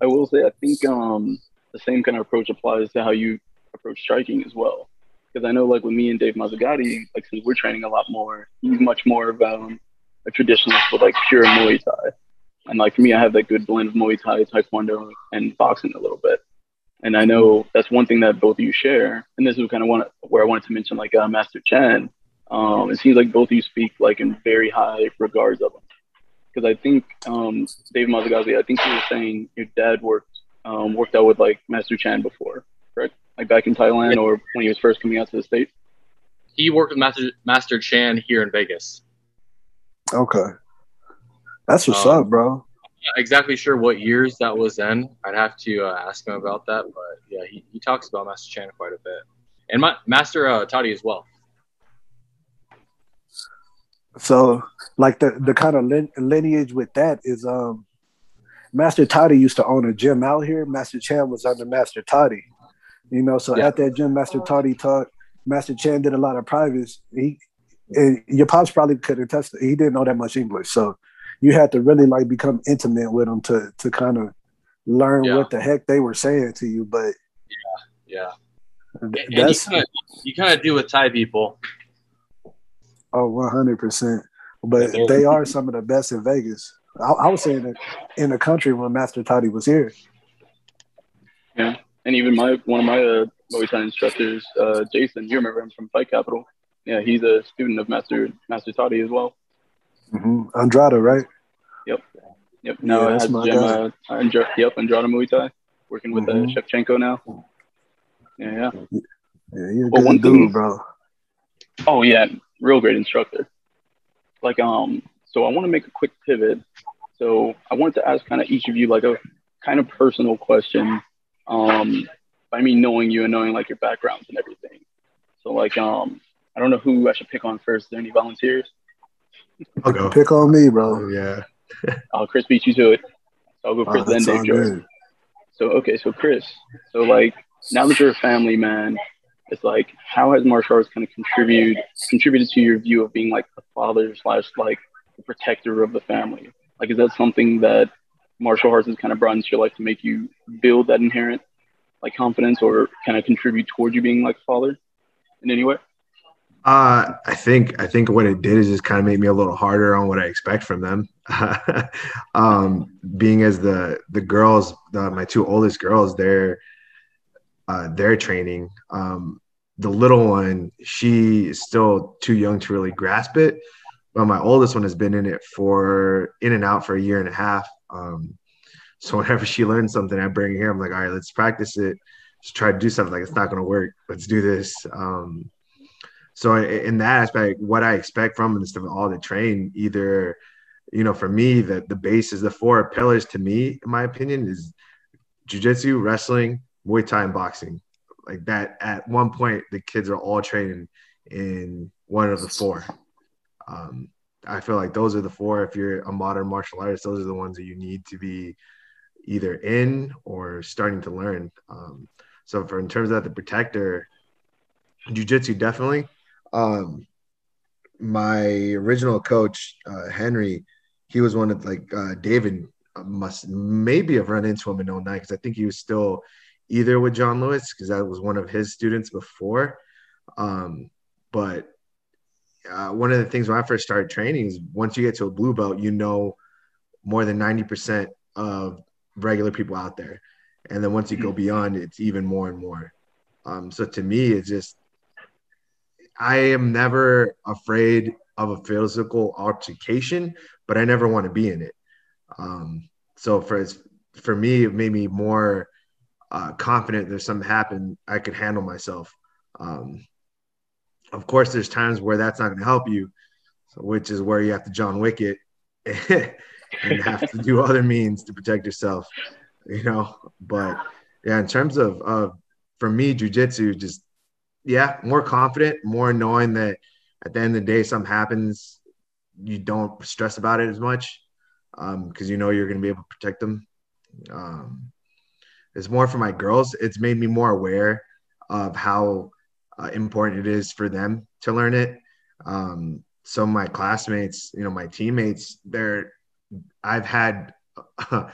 I will say I think um the same kind of approach applies to how you approach striking as well. Because I know like with me and Dave Mazzagatti, like since we're training a lot more, he's much more of um, a traditionalist with like pure Muay Thai. And like for me, I have that good blend of Muay Thai, Taekwondo, and boxing a little bit. And I know that's one thing that both of you share. And this is kind of one where I wanted to mention like uh, Master Chan. Um, it seems like both of you speak like in very high regards of him. Because I think um, Dave Mazzagatti, I think you were saying your dad worked um, worked out with like Master Chan before, correct? Like back in Thailand yeah. or when he was first coming out to the states. He worked with Master Master Chan here in Vegas. Okay. That's what's um, up, bro. exactly sure what years that was in. I'd have to uh, ask him about that, but yeah, he, he talks about Master Chan quite a bit, and my, Master uh, Toddy as well. So, like the the kind of lin- lineage with that is, um, Master Toddy used to own a gym out here. Master Chan was under Master Toddy, you know. So yeah. at that gym, Master Toddy taught. Master Chan did a lot of privates. He and your pops probably could attest. He didn't know that much English, so you had to really like become intimate with him to to kind of learn yeah. what the heck they were saying to you. But yeah, yeah, that's you kind of do with Thai people. Oh, one hundred percent. But they are some of the best in Vegas. I, I was saying that in the country when Master Toddy was here. Yeah, and even my one of my uh, Muay Thai instructors, uh, Jason, you remember him from Fight Capital yeah, he's a student of Master Master Toddy as well. Mm-hmm. Andrada, right? Yep. Yep. Now yeah, that's my guy. Uh, Andra- yep, Andrada Muay Thai, working with uh, mm-hmm. uh, Shevchenko now. Yeah, yeah. Yeah, you're a well, good dude, thing, bro. Oh yeah, real great instructor. Like um, so I want to make a quick pivot. So I wanted to ask kind of each of you like a kind of personal question. Um, by me knowing you and knowing like your backgrounds and everything. So like um, I don't know who I should pick on first. Is there any volunteers? I'll go. Pick on me, bro. yeah. I'll Chris beat you to it. So I'll go Chris, oh, then Dave George. So okay, so Chris, so like now that you're a family man, it's like how has martial arts kind of contributed contributed to your view of being like a father slash like the protector of the family? Like, is that something that martial arts has kind of brought into your life to make you build that inherent like confidence or kind of contribute towards you being like a father in any way? Uh, I think I think what it did is just kind of made me a little harder on what I expect from them. um, being as the the girls, the, my two oldest girls, they're uh, they're training. Um, the little one, she is still too young to really grasp it. But my oldest one has been in it for in and out for a year and a half. Um, so whenever she learns something, I bring her here. I'm like, all right, let's practice it. Just try to do something. Like it's not going to work. Let's do this. Um, so in that aspect, what I expect from them is to all to train either, you know, for me, that the base is the four pillars to me, in my opinion, is jujitsu, wrestling, Muay Thai, and boxing. Like that, at one point, the kids are all training in one of the four. Um, I feel like those are the four. If you're a modern martial artist, those are the ones that you need to be either in or starting to learn. Um, so, for in terms of the protector, jujitsu definitely um, my original coach uh, Henry, he was one of like uh, David must maybe have run into him in 09 because I think he was still either with John Lewis because that was one of his students before. Um, but uh, one of the things when I first started training is once you get to a blue belt, you know more than 90% of regular people out there. And then once you go mm-hmm. beyond, it's even more and more. Um, so to me, it's just I am never afraid of a physical altercation, but I never want to be in it. Um, so for for me, it made me more uh, confident. There's something happen, I could handle myself. Um, of course, there's times where that's not going to help you, which is where you have to John Wick it and have to do other means to protect yourself. You know, but yeah, in terms of of for me, jujitsu just yeah, more confident, more knowing that at the end of the day, something happens, you don't stress about it as much because um, you know you're going to be able to protect them. Um, it's more for my girls. It's made me more aware of how uh, important it is for them to learn it. Um, so my classmates, you know, my teammates, they're I've had her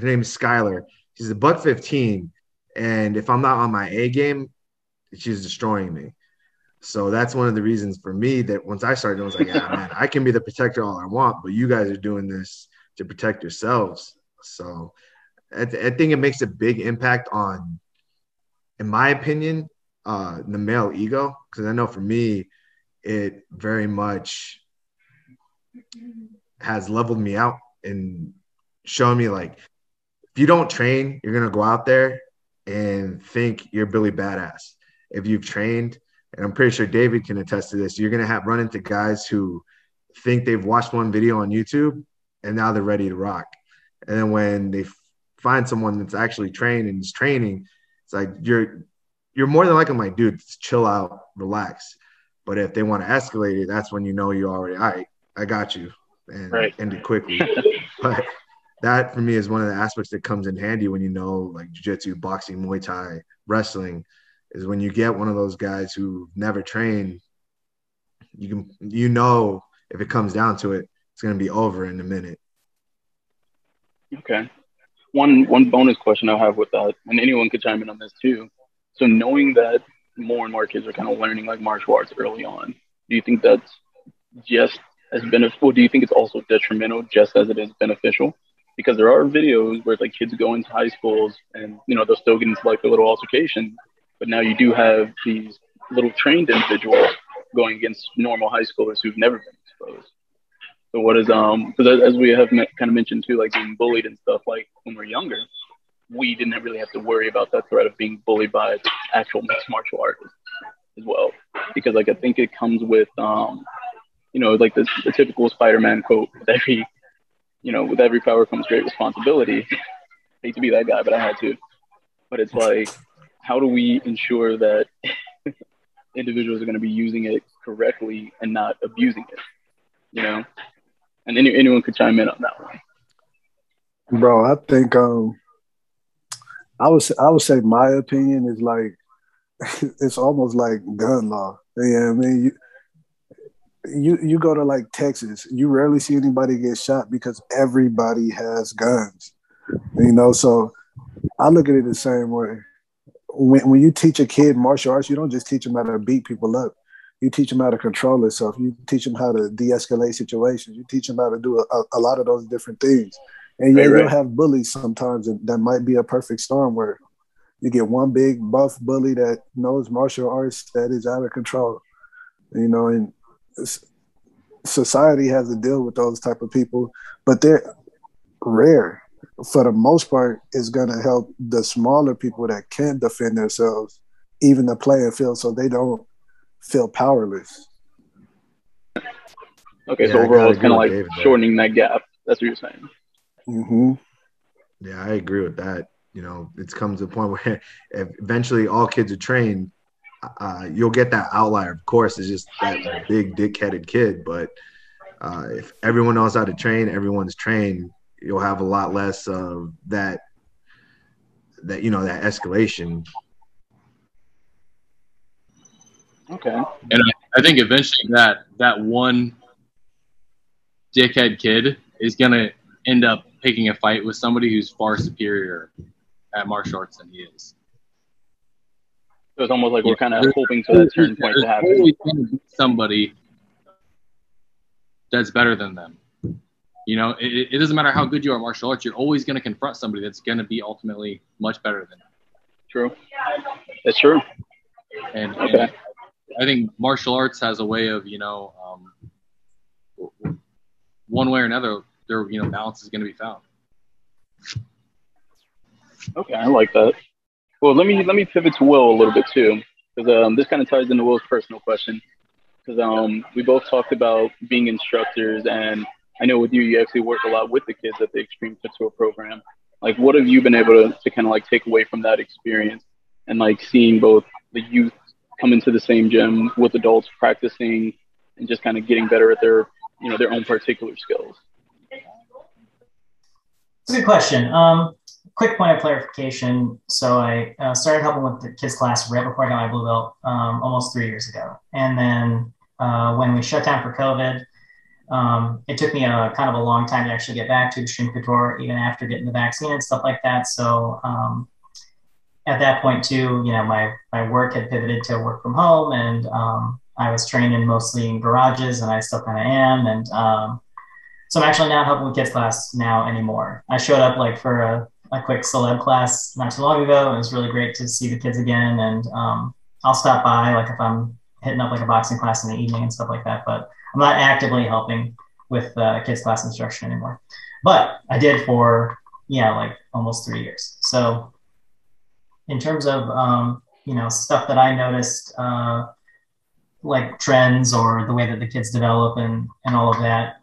name is Skylar. She's a buck 15. And if I'm not on my A game, she's destroying me. So that's one of the reasons for me that once I started, I was like, yeah, man, I can be the protector all I want, but you guys are doing this to protect yourselves. So I, th- I think it makes a big impact on, in my opinion, uh, the male ego. Because I know for me, it very much has leveled me out and shown me like, if you don't train, you're gonna go out there and think you're Billy Badass. If you've trained, and I'm pretty sure David can attest to this, you're gonna have run into guys who think they've watched one video on YouTube and now they're ready to rock. And then when they find someone that's actually trained and is training, it's like you're you're more than likely like, dude, chill out, relax. But if they want to escalate it, that's when you know you're already all right, I got you. And right. end it quickly. but that for me is one of the aspects that comes in handy when you know like jiu-jitsu boxing muay thai wrestling is when you get one of those guys who never trained you can you know if it comes down to it it's going to be over in a minute okay one one bonus question i have with that and anyone could chime in on this too so knowing that more and more kids are kind of learning like martial arts early on do you think that's just as beneficial do you think it's also detrimental just as it is beneficial because there are videos where like kids go into high schools and you know they'll still get into like a little altercation, but now you do have these little trained individuals going against normal high schoolers who've never been exposed. So what is um because as we have kind of mentioned too, like being bullied and stuff like when we're younger, we didn't really have to worry about that threat of being bullied by actual mixed martial artists as well, because like I think it comes with um you know like the, the typical Spider-Man quote with every you know, with every power comes great responsibility. hate to be that guy, but I had to. But it's like, how do we ensure that individuals are going to be using it correctly and not abusing it? You know, and any, anyone could chime in on that one. Bro, I think um, I would I would say my opinion is like it's almost like gun law. Yeah, I mean, you, you you go to like Texas, you rarely see anybody get shot because everybody has guns. You know, so I look at it the same way. When when you teach a kid martial arts, you don't just teach them how to beat people up. You teach them how to control themselves. You teach them how to de-escalate situations. You teach them how to do a, a lot of those different things. And yeah, right, you'll have bullies sometimes and that might be a perfect storm where you get one big buff bully that knows martial arts that is out of control. You know, and society has to deal with those type of people, but they're rare. For the most part, is going to help the smaller people that can't defend themselves, even the playing field, so they don't feel powerless. Okay, yeah, so overall, it's kind of like David, shortening that gap. That's what you're saying. Mm-hmm. Yeah, I agree with that. You know, it's come to a point where eventually all kids are trained uh, you'll get that outlier. Of course, it's just that big dick-headed kid. But uh, if everyone knows how to train, everyone's trained, you'll have a lot less of that. That you know that escalation. Okay. And I, I think eventually that that one dickhead kid is gonna end up picking a fight with somebody who's far superior at martial arts than he is. So it's almost like we're kind of hoping for that turn point to happen. Somebody that's better than them. You know, it, it, doesn't matter how good you are at martial arts, you're always going to confront somebody that's going to be ultimately much better than you. True. That's true. And, okay. and, I think martial arts has a way of, you know, um, one way or another, there, you know, balance is going to be found. Okay, I like that. Well, let me let me pivot to Will a little bit too, because um, this kind of ties into Will's personal question. Because um, we both talked about being instructors, and I know with you, you actually work a lot with the kids at the Extreme Couture program. Like, what have you been able to, to kind of like take away from that experience, and like seeing both the youth come into the same gym with adults practicing, and just kind of getting better at their you know their own particular skills. It's a good question. Um, quick point of clarification. So I uh, started helping with the kids class right before I got my blue belt, um, almost three years ago. And then uh, when we shut down for COVID, Um, it took me a kind of a long time to actually get back to extreme couture, even after getting the vaccine and stuff like that. So um, at that point too, you know, my my work had pivoted to work from home, and um, I was training mostly in garages, and I still kind of am. And um, so I'm actually not helping with kids class now anymore. I showed up like for a, a quick celeb class not too long ago. It was really great to see the kids again, and um, I'll stop by like if I'm hitting up like a boxing class in the evening and stuff like that. But I'm not actively helping with uh, kids class instruction anymore. But I did for yeah like almost three years. So in terms of um, you know stuff that I noticed, uh, like trends or the way that the kids develop and and all of that.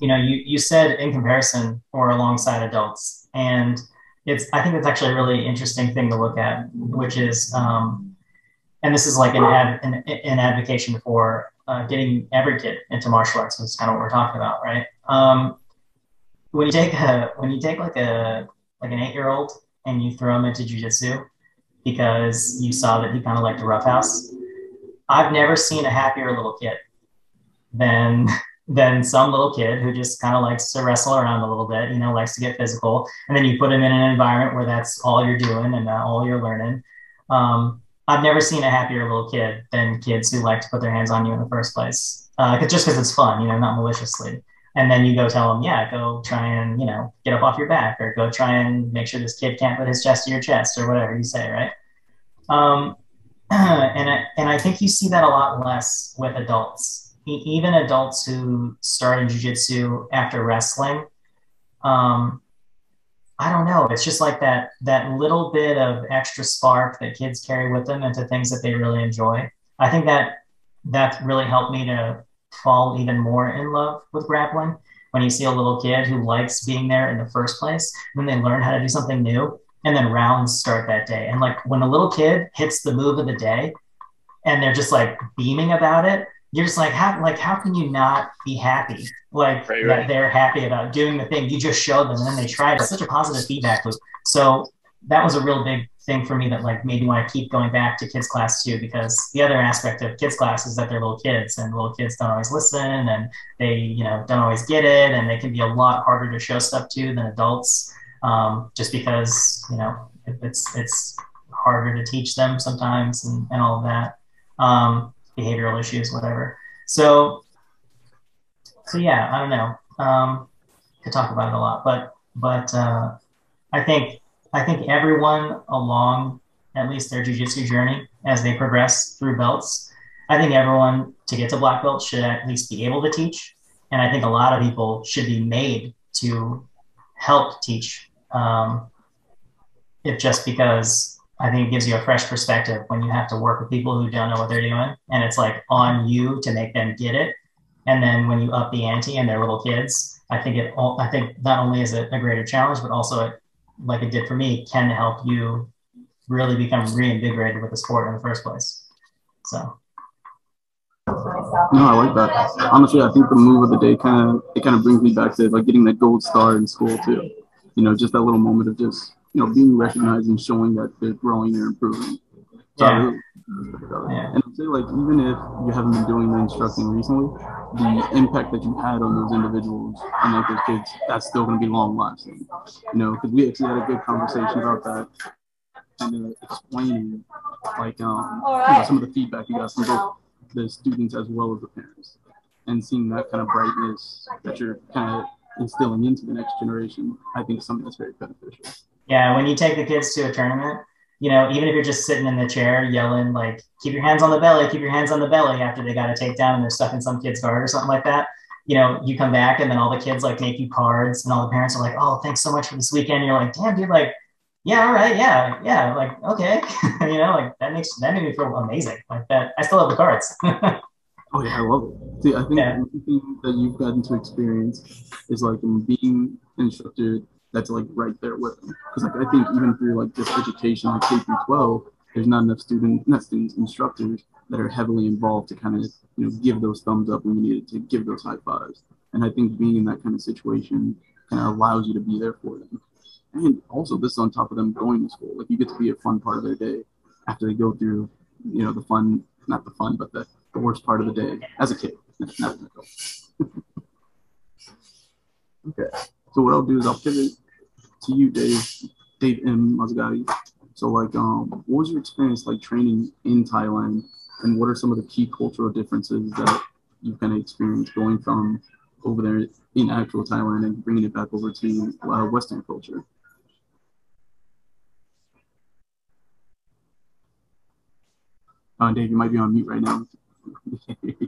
You know, you you said in comparison or alongside adults, and it's I think it's actually a really interesting thing to look at, which is, um, and this is like an ad, an, an advocacy for uh, getting every kid into martial arts, which is kind of what we're talking about, right? Um, when you take a when you take like a like an eight year old and you throw him into jujitsu because you saw that he kind of liked a roughhouse. I've never seen a happier little kid than than some little kid who just kind of likes to wrestle around a little bit, you know, likes to get physical. And then you put him in an environment where that's all you're doing and all you're learning. Um, I've never seen a happier little kid than kids who like to put their hands on you in the first place. Uh, just because it's fun, you know, not maliciously and then you go tell them, yeah, go try and you know get up off your back, or go try and make sure this kid can't put his chest to your chest, or whatever you say, right? Um, and I, and I think you see that a lot less with adults, even adults who start started jujitsu after wrestling. Um, I don't know. It's just like that that little bit of extra spark that kids carry with them into things that they really enjoy. I think that that really helped me to fall even more in love with grappling when you see a little kid who likes being there in the first place, then they learn how to do something new, and then rounds start that day. And like when a little kid hits the move of the day, and they're just like beaming about it, you're just like, how like how can you not be happy? Like right, that they're happy about doing the thing you just showed them, and then they tried. It's such a positive feedback loop. So that was a real big thing for me that like made me want to keep going back to kids class too because the other aspect of kids class is that they're little kids and little kids don't always listen and they you know don't always get it and they can be a lot harder to show stuff to than adults um, just because you know it's it's harder to teach them sometimes and, and all of that um, behavioral issues whatever. So so yeah i don't know um, could talk about it a lot but but uh, i think I think everyone along at least their jujitsu journey as they progress through belts, I think everyone to get to black belt should at least be able to teach. And I think a lot of people should be made to help teach. Um, if just because I think it gives you a fresh perspective when you have to work with people who don't know what they're doing. And it's like on you to make them get it. And then when you up the ante and they're little kids, I think it, I think not only is it a greater challenge, but also it like it did for me, can help you really become reinvigorated with the sport in the first place. So. No, I like that. Honestly, I think the move of the day kind of it kind of brings me back to like getting that gold star in school too. You know, just that little moment of just you know being recognized and showing that they're growing and improving. So yeah. Really, And I'd say like even if you haven't been doing the instructing recently, the impact that you had on those individuals and like those kids, that's still going to be long lasting. You know, because we actually had a good conversation about that and uh, explaining like um, right. you know, some of the feedback you got from both the students as well as the parents, and seeing that kind of brightness that you're kind of instilling into the next generation, I think is something that's very beneficial. Yeah, when you take the kids to a tournament, you know, even if you're just sitting in the chair yelling like "keep your hands on the belly, keep your hands on the belly" after they got a takedown and they're stuck in some kid's guard or something like that. You know, you come back and then all the kids like make you cards and all the parents are like, "Oh, thanks so much for this weekend." And you're like, "Damn, dude, like, yeah, all right, yeah, yeah, like, okay, you know, like that makes that made me feel amazing. Like that, I still have the cards." oh yeah, I love it. See, I think yeah. the thing that you've gotten to experience is like being instructed that's like right there with them. Because like I think even through like this education, like K through 12, there's not enough student, not students, instructors that are heavily involved to kind of you know give those thumbs up when you need to give those high fives. And I think being in that kind of situation kind of allows you to be there for them. And also, this is on top of them going to school. Like you get to be a fun part of their day after they go through, you know, the fun, not the fun, but the, the worst part of the day as a kid. okay. So what I'll do is I'll pivot to you, Dave, Dave M. Mazagati. So like, um, what was your experience like training in Thailand, and what are some of the key cultural differences that you've kind of experienced going from over there in actual Thailand and bringing it back over to uh, Western culture? Uh, Dave, you might be on mute right now.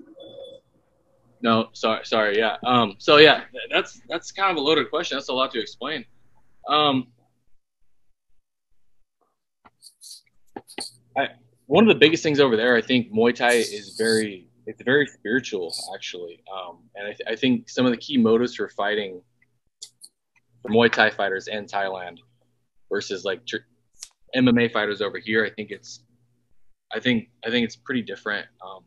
no, sorry, sorry. Yeah. Um. So yeah, that's that's kind of a loaded question. That's a lot to explain. Um. I one of the biggest things over there, I think Muay Thai is very it's very spiritual actually, um, and I, th- I think some of the key motives for fighting for Muay Thai fighters in Thailand versus like tr- MMA fighters over here, I think it's I think I think it's pretty different. Um,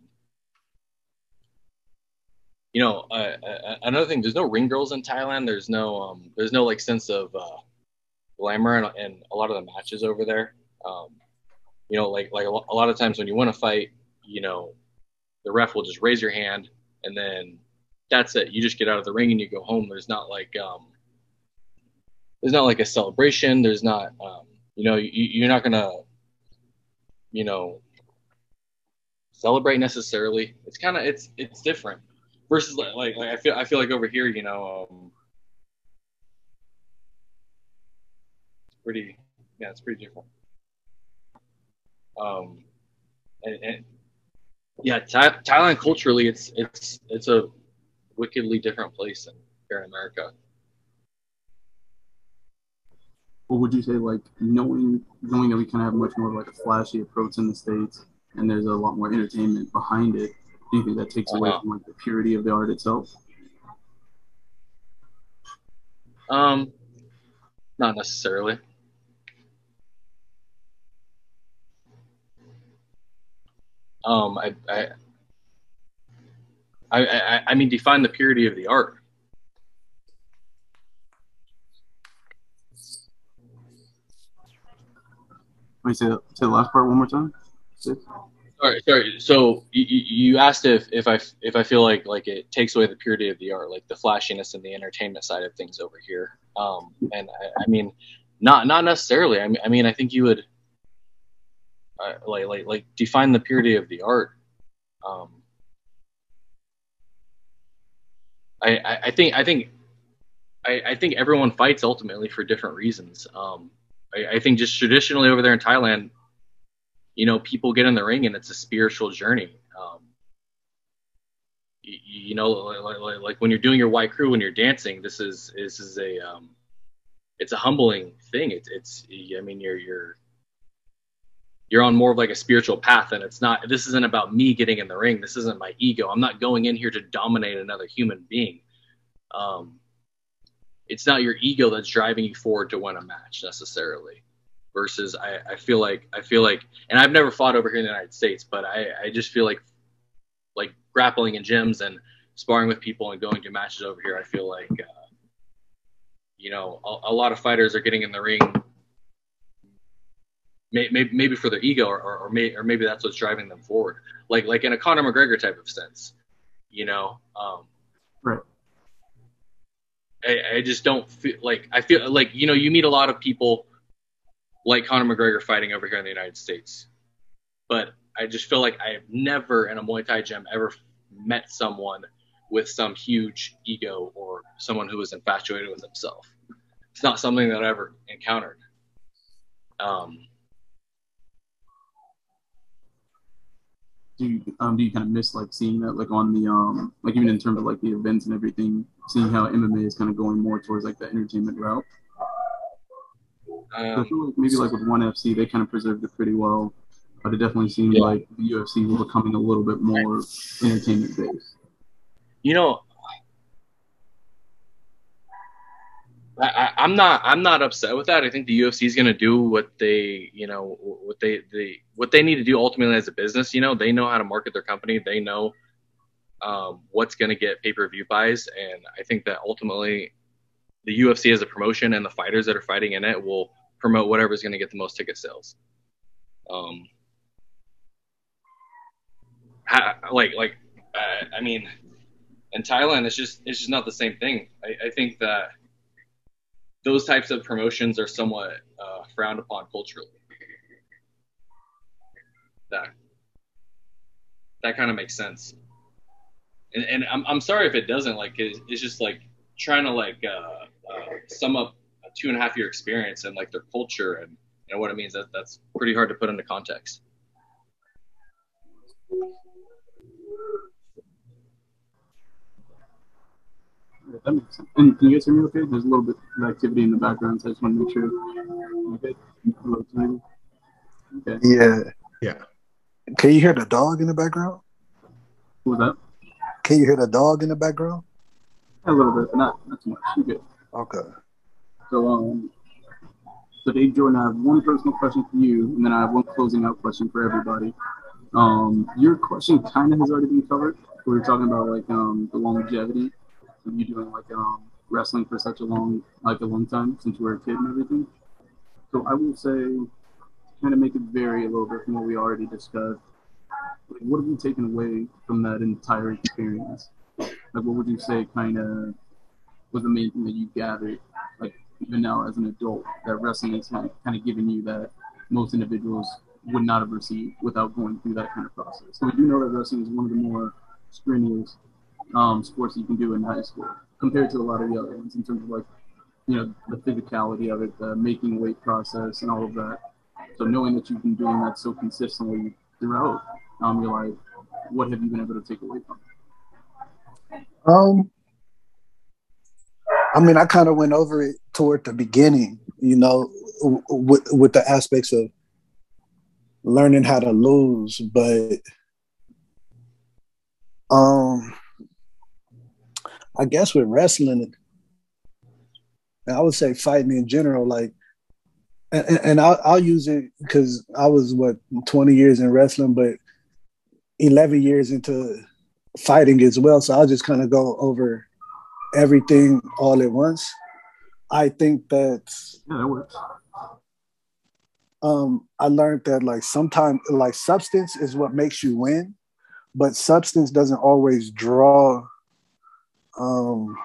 you know, uh, uh, another thing, there's no ring girls in Thailand. There's no um, there's no like sense of uh, glamour in a lot of the matches over there. Um, you know, like like a lot of times when you want to fight, you know, the ref will just raise your hand and then that's it. You just get out of the ring and you go home. There's not like um, there's not like a celebration. There's not um, you know you, you're not gonna you know celebrate necessarily. It's kind of it's it's different versus like, like, like I feel I feel like over here, you know, um, it's pretty yeah, it's pretty different. Um, and, and yeah, Th- Thailand culturally, it's it's it's a wickedly different place than here in America. What would you say, like knowing knowing that we kind of have much more like a flashy approach in the states, and there's a lot more entertainment behind it. Do you think that takes away from like the purity of the art itself? Um, not necessarily. Um, I, I, I, I, mean, define the purity of the art. Wait, say, say the last part one more time. Sorry, sorry. So you, you asked if, if I if I feel like like it takes away the purity of the art, like the flashiness and the entertainment side of things over here. Um, and I, I mean, not not necessarily. I mean, I mean, I think you would uh, like like like define the purity of the art. Um, I, I, I think I think I, I think everyone fights ultimately for different reasons. Um, I, I think just traditionally over there in Thailand, you know, people get in the ring and it's a spiritual journey. Um, you, you, know, like, like, like, when you're doing your wai kru, when you're dancing, this is this is a um, it's a humbling thing. It's it's I mean you're you're you're on more of like a spiritual path, and it's not. This isn't about me getting in the ring. This isn't my ego. I'm not going in here to dominate another human being. Um, it's not your ego that's driving you forward to win a match necessarily versus I, I feel like I feel like and I've never fought over here in the United States, but I, I just feel like like grappling in gyms and sparring with people and going to matches over here, I feel like uh, you know a, a, lot of fighters are getting in the ring. Maybe, maybe for their ego or, or, or, may, or maybe that's what's driving them forward. Like like in a Conor McGregor type of sense you know um, right. I, I just don't feel like I feel like you know you meet a lot of people like Conor McGregor fighting over here in the United States. But I just feel like I have never in a Muay Thai gym ever met someone with some huge ego or someone who was infatuated with himself. It's not something that I ever encountered. Um, do you um, do you kind of miss like seeing that like on the um like even in terms of like the events and everything, seeing how MMA is kind of going more towards like the entertainment route? Um, like maybe like with ONE FC, they kind of preserved it pretty well, but it definitely seems yeah. like the UFC was becoming a little bit more entertainment based. You know, I, am not I'm not upset with that. I think the UFC is going to do what they you know what they they what they need to do ultimately as a business. You know, they know how to market their company. They know um, what's going to get pay per view buys, and I think that ultimately the UFC as a promotion and the fighters that are fighting in it will promote whatever's going to get the most ticket sales. Um, I, like like uh, I mean, in Thailand, it's just it's just not the same thing. I, I think that those types of promotions are somewhat uh, frowned upon culturally. That that kind of makes sense. And, and I'm, I'm sorry if it doesn't. Like it's, it's just like trying to like uh, uh, sum up two and a half year experience and like their culture and you know what it means. That that's pretty hard to put into context. Yeah, that makes sense. And can you guys hear me okay? There's a little bit of activity in the background, so I just want to make sure. Okay. Okay. Yeah. Yeah. Can you hear the dog in the background? What was that? Can you hear the dog in the background? A little bit, but not, not too much. You're good. Okay. So, um, so Dave Jordan, I have one personal question for you, and then I have one closing out question for everybody. Um, your question kind of has already been covered. We were talking about like um, the longevity of you doing like um, wrestling for such a long, like a long time since you were a kid and everything. So I will say, kind of make it vary a little bit from what we already discussed. Like, what have you taken away from that entire experience? Like, what would you say kind of was the main thing that you gathered, like even now as an adult, that wrestling is kind of, giving you that most individuals would not have received without going through that kind of process. So we do know that wrestling is one of the more strenuous um, sports you can do in high school compared to a lot of the other ones in terms of like, you know, the physicality of it, the making weight process, and all of that. So knowing that you've been doing that so consistently throughout um, your life, what have you been able to take away from it? Um, I mean, I kind of went over it toward the beginning, you know, with with the aspects of learning how to lose, but um, I guess with wrestling, I would say fighting in general, like, and, and I'll, I'll use it because I was what 20 years in wrestling, but 11 years into fighting as well. So I'll just kind of go over everything all at once. I think that Yeah, that works. um, I learned that like sometimes like substance is what makes you win, but substance doesn't always draw. Um,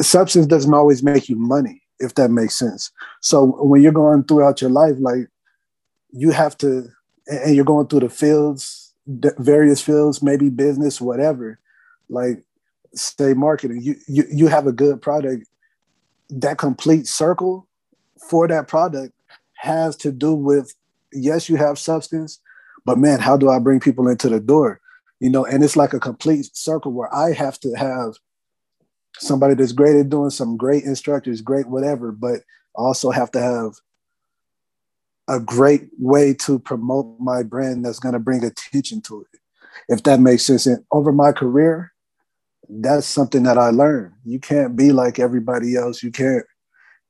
substance doesn't always make you money, if that makes sense. So when you're going throughout your life, like you have to, and and you're going through the fields, various fields, maybe business, whatever. Like say marketing, you you you have a good product. That complete circle for that product has to do with yes, you have substance, but man, how do I bring people into the door? You know, and it's like a complete circle where I have to have somebody that's great at doing some great instructors, great whatever, but also have to have a great way to promote my brand that's going to bring attention to it, if that makes sense. And over my career, that's something that I learned. You can't be like everybody else. You can't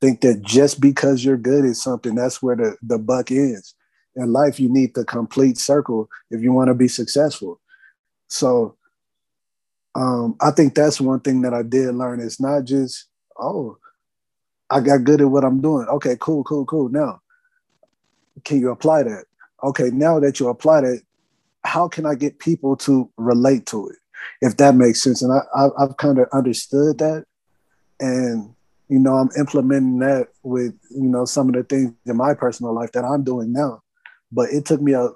think that just because you're good at something, that's where the, the buck is. In life, you need the complete circle if you want to be successful. So um, I think that's one thing that I did learn. It's not just, oh, I got good at what I'm doing. Okay, cool, cool, cool. Now, can you apply that? Okay, now that you apply that, how can I get people to relate to it? If that makes sense. And I, I, I've kind of understood that. And, you know, I'm implementing that with, you know, some of the things in my personal life that I'm doing now. But it took me a,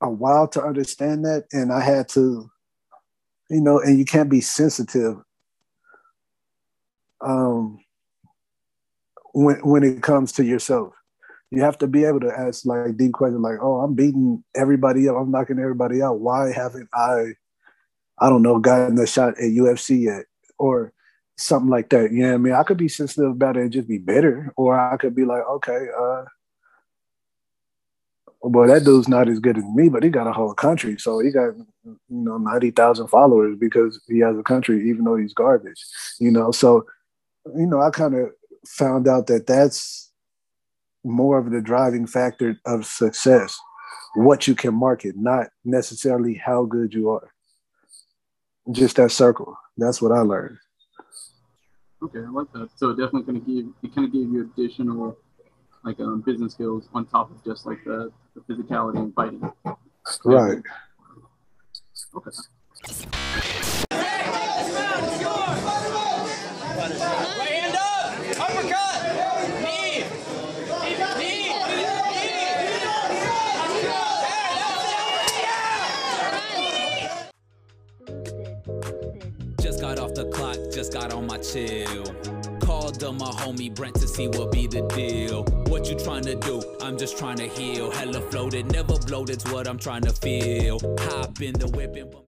a while to understand that. And I had to, you know, and you can't be sensitive um, when when it comes to yourself. You have to be able to ask like deep questions, like, "Oh, I'm beating everybody up. I'm knocking everybody out. Why haven't I, I don't know, gotten a shot at UFC yet, or something like that?" You know what I mean? I could be sensitive about it and just be bitter, or I could be like, "Okay, uh, well, that dude's not as good as me, but he got a whole country, so he got you know ninety thousand followers because he has a country, even though he's garbage." You know, so you know, I kind of found out that that's more of the driving factor of success what you can market, not necessarily how good you are. Just that circle. That's what I learned. Okay, I like that. So it definitely kind of give it kind of gave you additional like um, business skills on top of just like the, the physicality and fighting. Right. Okay. Right hand up. Uppercut. Knee. Knee. Just got on my chill. Called up my homie Brent to see what be the deal. What you trying to do? I'm just trying to heal. Hella floated, never bloated's what I'm trying to feel. Hop in the whip and